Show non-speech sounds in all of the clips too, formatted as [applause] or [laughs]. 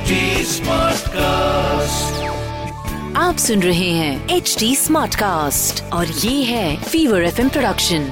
HD Smartcast. आप सुन रहे हैं एच डी स्मार्ट कास्ट और ये है फीवर एफ़ प्रोडक्शन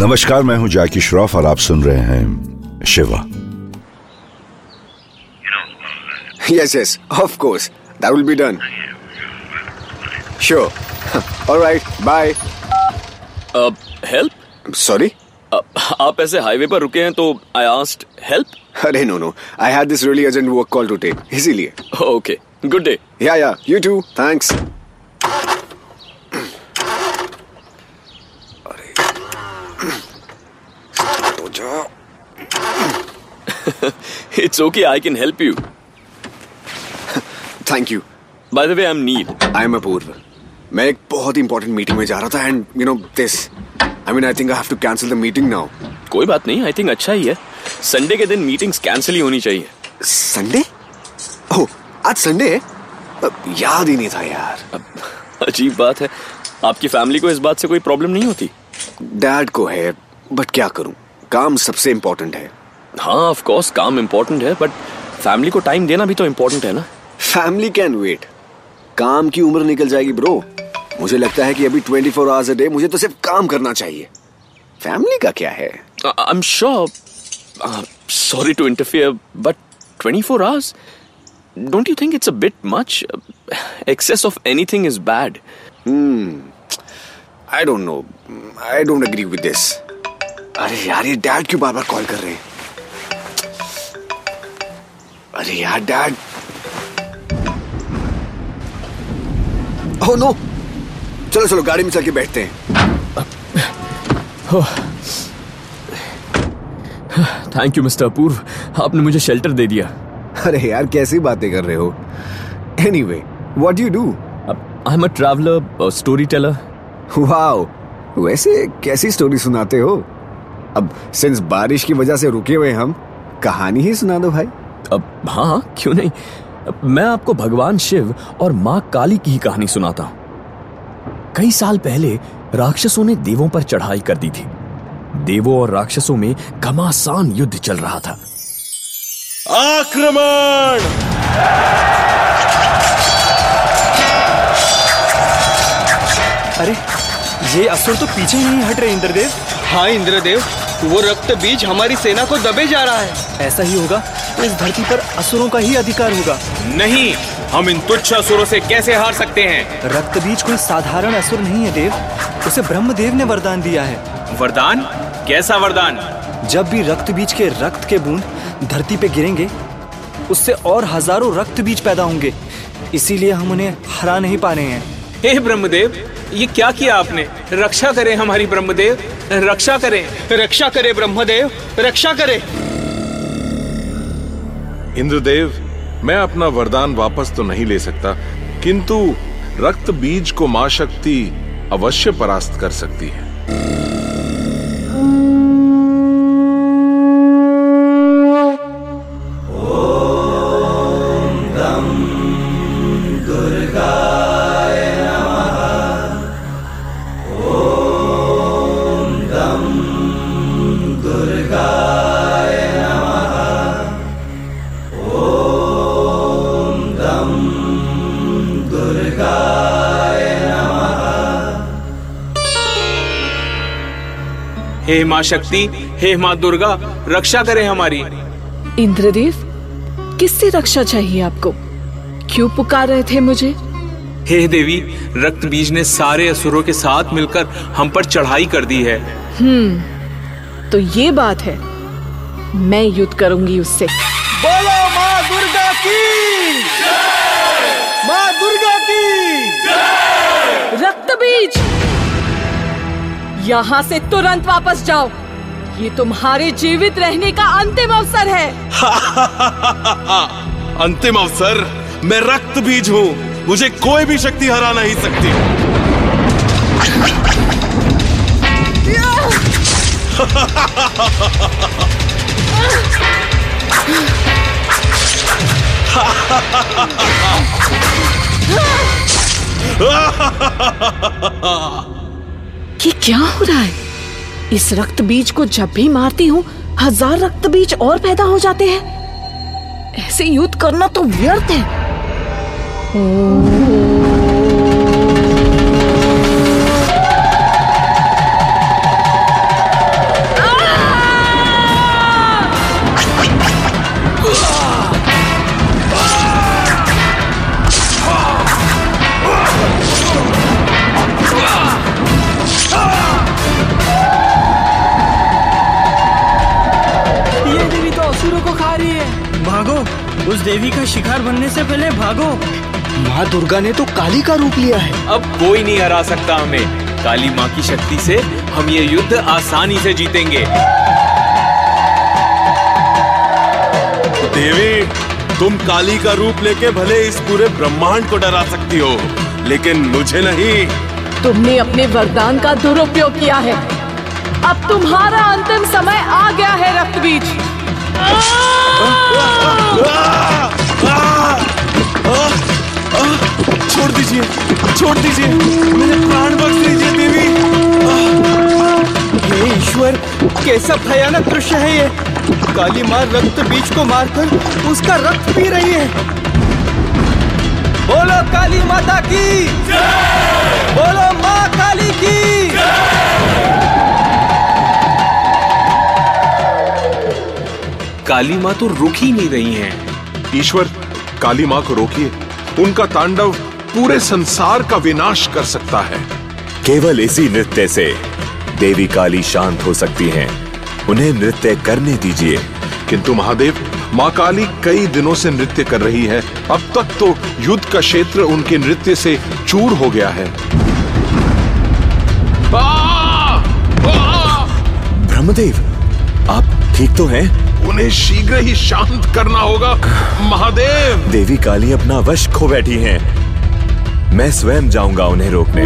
नमस्कार मैं हूँ जाकी श्रॉफ और आप सुन रहे हैं Shiva Yes, yes, of course. That will be done. Sure. [laughs] All right, bye. Help sorry आप ऐसे हाईवे पर रुके हैं तो आई आस्ट हेल्प [laughs] अरे no, no. I had this really urgent work call to take. इसीलिए. Okay good day Yeah, yeah. You too. Thanks. अरे तो जा. It's okay I can help you Thank you. By the way I am need I am Apoorv. मैं एक बहुत important meeting में जा रहा था and you know this I mean I think I have to cancel the meeting now कोई बात नहीं आई थिंक अच्छा ही है संडे के दिन मीटिंग्स कैंसिल ही होनी चाहिए। संडे ओह आज संडे है? याद ही नहीं था यार। अजीब बात है। आपकी फैमिली को इस बात से कोई प्रॉब्लम नहीं होती? डैड को है बट क्या करूँ? काम सबसे इम्पोर्टेंट है। हाँ ऑफ़ कोर्स काम इम्पोर्टेंट है बट फैमिली को टाइम देना भी तो इम्पोर्टेंट है ना। फैमिली कैन वेट काम की उम्र निकल जाएगी ब्रो मुझे लगता है कि अभी 24 फोर आवर्स अ डे मुझे तो सिर्फ़ काम करना चाहिए। फैमिली का क्या है? I am sure sorry to interfere but 24 hours? Don't you think it's a bit much? [sighs] Excess of anything is bad. I don't know I don't agree with this अरे यार ये डैड क्यों बार बार कॉल कर रहे हैं? अरे यार डैड ओह नो चलो चलो गाड़ी में चल के बैठते हैं। [sighs] थैंक यू मिस्टर अपूर्व आपने मुझे शेल्टर दे दिया। अरे यार कैसी बातें कर रहे हो? Anyway what you do I am a traveller storyteller wow वैसे कैसी स्टोरी सुनाते हो? अब सिंस बारिश की वजह से रुके हुए हम कहानी ही सुना दो भाई। अब हाँ हाँ क्यों नहीं? अब मैं आपको भगवान शिव और माँ काली की ही कहानी सुनाता हूँ। कई साल पहले राक्षसों ने देवों पर चढ़ाई कर दी थी। देवों और राक्षसों में घमासान युद्ध चल रहा था। आक्रमण! अरे ये असुर तो पीछे ही नहीं हट रहे इंद्रदेव। हाँ इंद्रदेव वो रक्त बीज हमारी सेना को दबे जा रहा है। ऐसा ही होगा तो इस धरती पर असुरों का ही अधिकार होगा। नहीं हम इन तुच्छ असुरों से कैसे हार सकते हैं? रक्त बीज कोई साधारण असुर नहीं है देव। उसे ब्रह्मदेव ने वरदान दिया है। वरदान? कैसा वरदान? जब भी रक्त बीज के रक्त के बूंद धरती पे गिरेंगे उससे और हज़ारों रक्त बीज पैदा होंगे। इसीलिए हम उन्हें हरा नहीं पा रहे हैं। हे ब्रह्मदेव ये क्या किया आपने? रक्षा करें हमारी ब्रह्मदेव रक्षा करें। रक्षा करे ब्रह्मदेव रक्षा करे। इंद्रदेव मैं अपना वरदान वापस तो नहीं ले सकता किंतु रक्त बीज को माँ शक्ति अवश्य परास्त कर सकती है। हे माँ शक्ति हे माँ दुर्गा रक्षा करे हमारी। इंद्रदेव किससे रक्षा चाहिए आपको? क्यों पुकार रहे थे मुझे? हे देवी रक्त बीज ने सारे असुरों के साथ मिलकर हम पर चढ़ाई कर दी है। हम्म तो ये बात है। मैं युद्ध करूँगी उससे। बोलो माँ दुर्गा की। माँ दुर्गा की। रक्त बीज! यहाँ से तुरंत वापस जाओ। ये तुम्हारे जीवित रहने का अंतिम अवसर है। [laughs] अंतिम अवसर? मैं रक्त बीज हूँ। मुझे कोई भी शक्ति हरा नहीं सकती। [laughs] [laughs] ये क्या हो रहा है? इस रक्त बीज को जब भी मारती हूँ, हज़ार रक्त बीज और पैदा हो जाते हैं। ऐसे युद्ध करना तो व्यर्थ है। ये भागो। उस देवी का शिकार बनने से पहले भागो। माँ दुर्गा ने तो काली का रूप लिया है। अब कोई नहीं हरा सकता हमें। काली माँ की शक्ति से हम ये युद्ध आसानी से जीतेंगे। देवी तुम काली का रूप लेके भले इस पूरे ब्रह्मांड को डरा सकती हो लेकिन मुझे नहीं। तुमने अपने वरदान का दुरुपयोग किया है। अब तुम्हारा अंतिम समय आ गया है रक्तबीज। छोड़ दीजिए छोड़ दीजिए। मेरे प्राण बख्श दीजिए, देवी। हे ईश्वर, कैसा भयानक दृश्य है ये। काली माँ रक्त बीज को मारकर उसका रक्त पी रही है। बोलो काली माता की। बोलो माँ काली की। काली माँ तो रुक ही नहीं रही हैं। ईश्वर काली माँ को रोकिए। उनका तांडव पूरे संसार का विनाश कर सकता है। केवल इसी नृत्य से देवी काली शांत हो सकती हैं। उन्हें नृत्य करने दीजिए। किंतु महादेव माँ काली कई दिनों से नृत्य कर रही है। अब तक तो युद्ध का क्षेत्र उनके नृत्य से चूर हो गया है। ब्रह्मदेव आप ठीक तो हैं? उन्हें शीघ्र ही शांत करना होगा। महादेव! देवी काली अपना वश खो बैठी हैं। मैं स्वयं जाऊँगा उन्हें रोकने।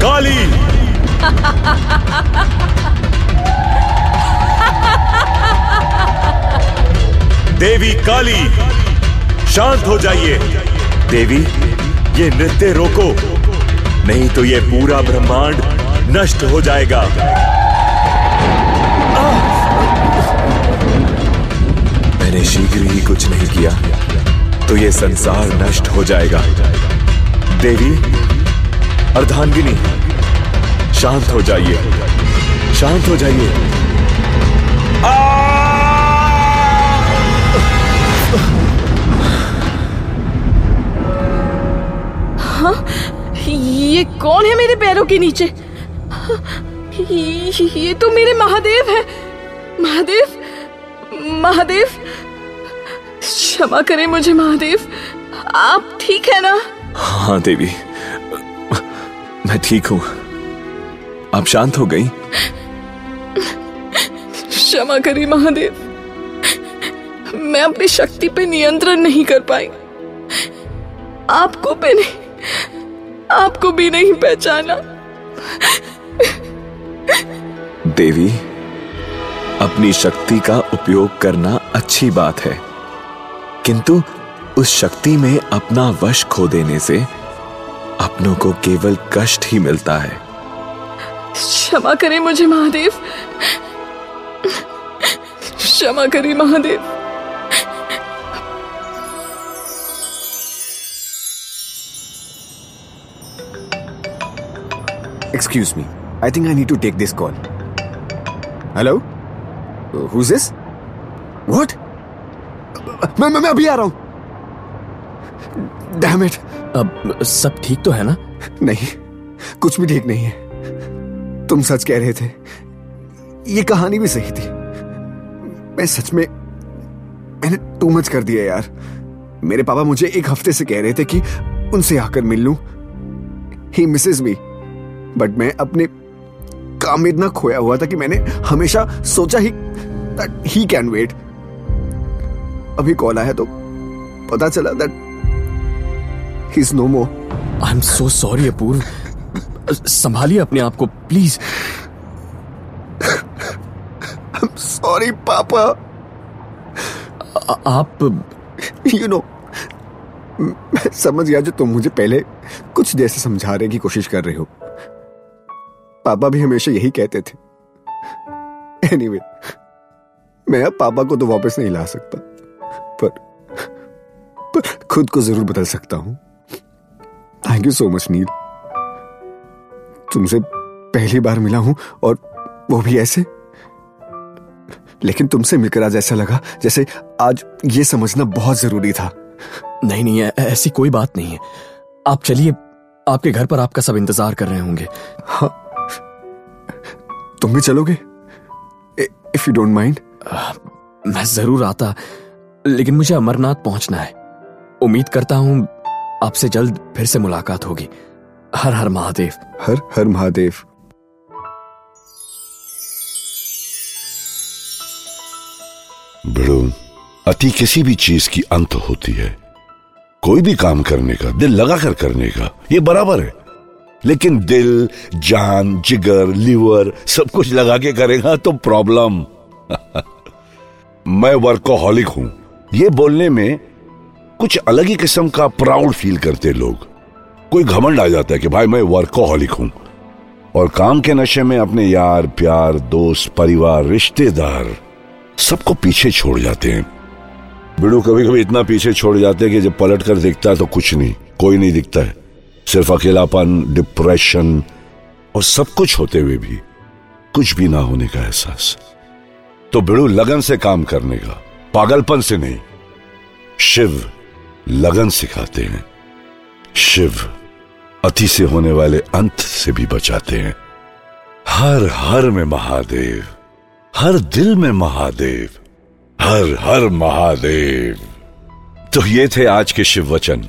काली! देवी काली! शांत हो जाइए। देवी, ये नृत्य रोको। नहीं तो ये पूरा ब्रह्मांड नष्ट हो जाएगा। मैंने शीघ्र ही कुछ नहीं किया तो ये संसार नष्ट हो जाएगा। देवी, अर्धांगिनी, शांत हो जाइए। शांत हो जाइए। ये कौन है मेरे पैरों के नीचे? ये तो मेरे महादेव है। महादेव? महादेव? क्षमा करें मुझे महादेव। आप ठीक है ना? हाँ देवी। मैं ठीक हूँ। आप शांत हो गई? क्षमा करें महादेव। मैं अपनी शक्ति पे नियंत्रण नहीं कर पाई। आपको भी नहीं। आपको भी नहीं पहचाना। देवी अपनी शक्ति का उपयोग करना अच्छी बात है। किंतु उस शक्ति में अपना वश खो देने से अपनों को केवल कष्ट ही मिलता है। क्षमा करें मुझे महादेव। क्षमा करें Mahadev. Excuse me. I think I need to take this call. Hello? Uh, Who's this? What? मैं मैं मैं अभी आ रहा हूँ Damn it. अब सब ठीक तो है ना नहीं कुछ भी ठीक नहीं है तुम सच कह रहे थे ये कहानी भी सही थी मैं सच में मैंने टू मच कर दिया यार मेरे पापा मुझे एक हफ़्ते से कह रहे थे कि उनसे आकर मिल लूँ ही मिसेस मी बट मैं अपने काम में इतना खोया हुआ था कि मैंने हमेशा सोचा ही दैट ही कैन वेट अभी कॉल आया तो पता चला that he is no more I am so sorry Apoorv संभालिए अपने आप को प्लीज़ सॉरी पापा. आप यू नो मैं समझ गया जो तुम मुझे पहले कुछ जैसे समझाने की कोशिश कर रहे हो। पापा भी हमेशा यही कहते थे। एनीवे anyway, मैं अब पापा को तो वापस नहीं ला सकता। पर पर खुद को ज़रूर बदल सकता हूँ। Thank you so much Neel तुमसे पहली बार मिला हूँ और वो भी ऐसे। लेकिन तुमसे मिलकर आज ऐसा लगा जैसे आज ये समझना बहुत ज़रूरी था। नहीं नहीं ऐसी कोई बात नहीं है। आप चलिए आपके घर पर आपका सब इंतज़ार कर रहे होंगे। हाँ। तुम भी चलोगे? इफ़ यू डोंट माइंड मैं ज़रूर आता लेकिन मुझे अमरनाथ पहुँचना है। उम्मीद करता हूँ आपसे जल्द फिर से मुलाकात होगी। हर हर महादेव। हर हर महादेव। बिड़ू अति किसी भी चीज़ की अंत होती है। कोई भी काम करने का दिल लगाकर करने का ये बराबर है। लेकिन दिल, जान, जिगर, लिवर, सब कुछ लगा के करेगा तो प्रॉब्लम। [laughs] मैं वर्कोहॉलिक हूँ। ये बोलने में कुछ अलग ही किस्म का प्राउड फील करते लोग। कोई घमंड आ जाता है कि भाई मैं वर्कोहॉलिक हूँ। और काम के नशे में अपने यार, प्यार, दोस्त, परिवार, रिश्तेदार सबको पीछे छोड़ जाते हैं। बिड़ू कभी कभी इतना पीछे छोड़ जाते हैं कि जब पलट कर दिखता है तो कुछ नहीं, कोई नहीं दिखता है। सिर्फ़ अकेलापन डिप्रेशन और सब कुछ होते हुए भी कुछ भी ना होने का एहसास। तो बिड़ू लगन से काम करने का, पागलपन से नहीं, शिव लगन सिखाते हैं। शिव अति से होने वाले अंत से भी बचाते हैं। हर हर में महादेव, हर दिल में महादेव, हर हर महादेव। तो ये थे आज के शिव वचन।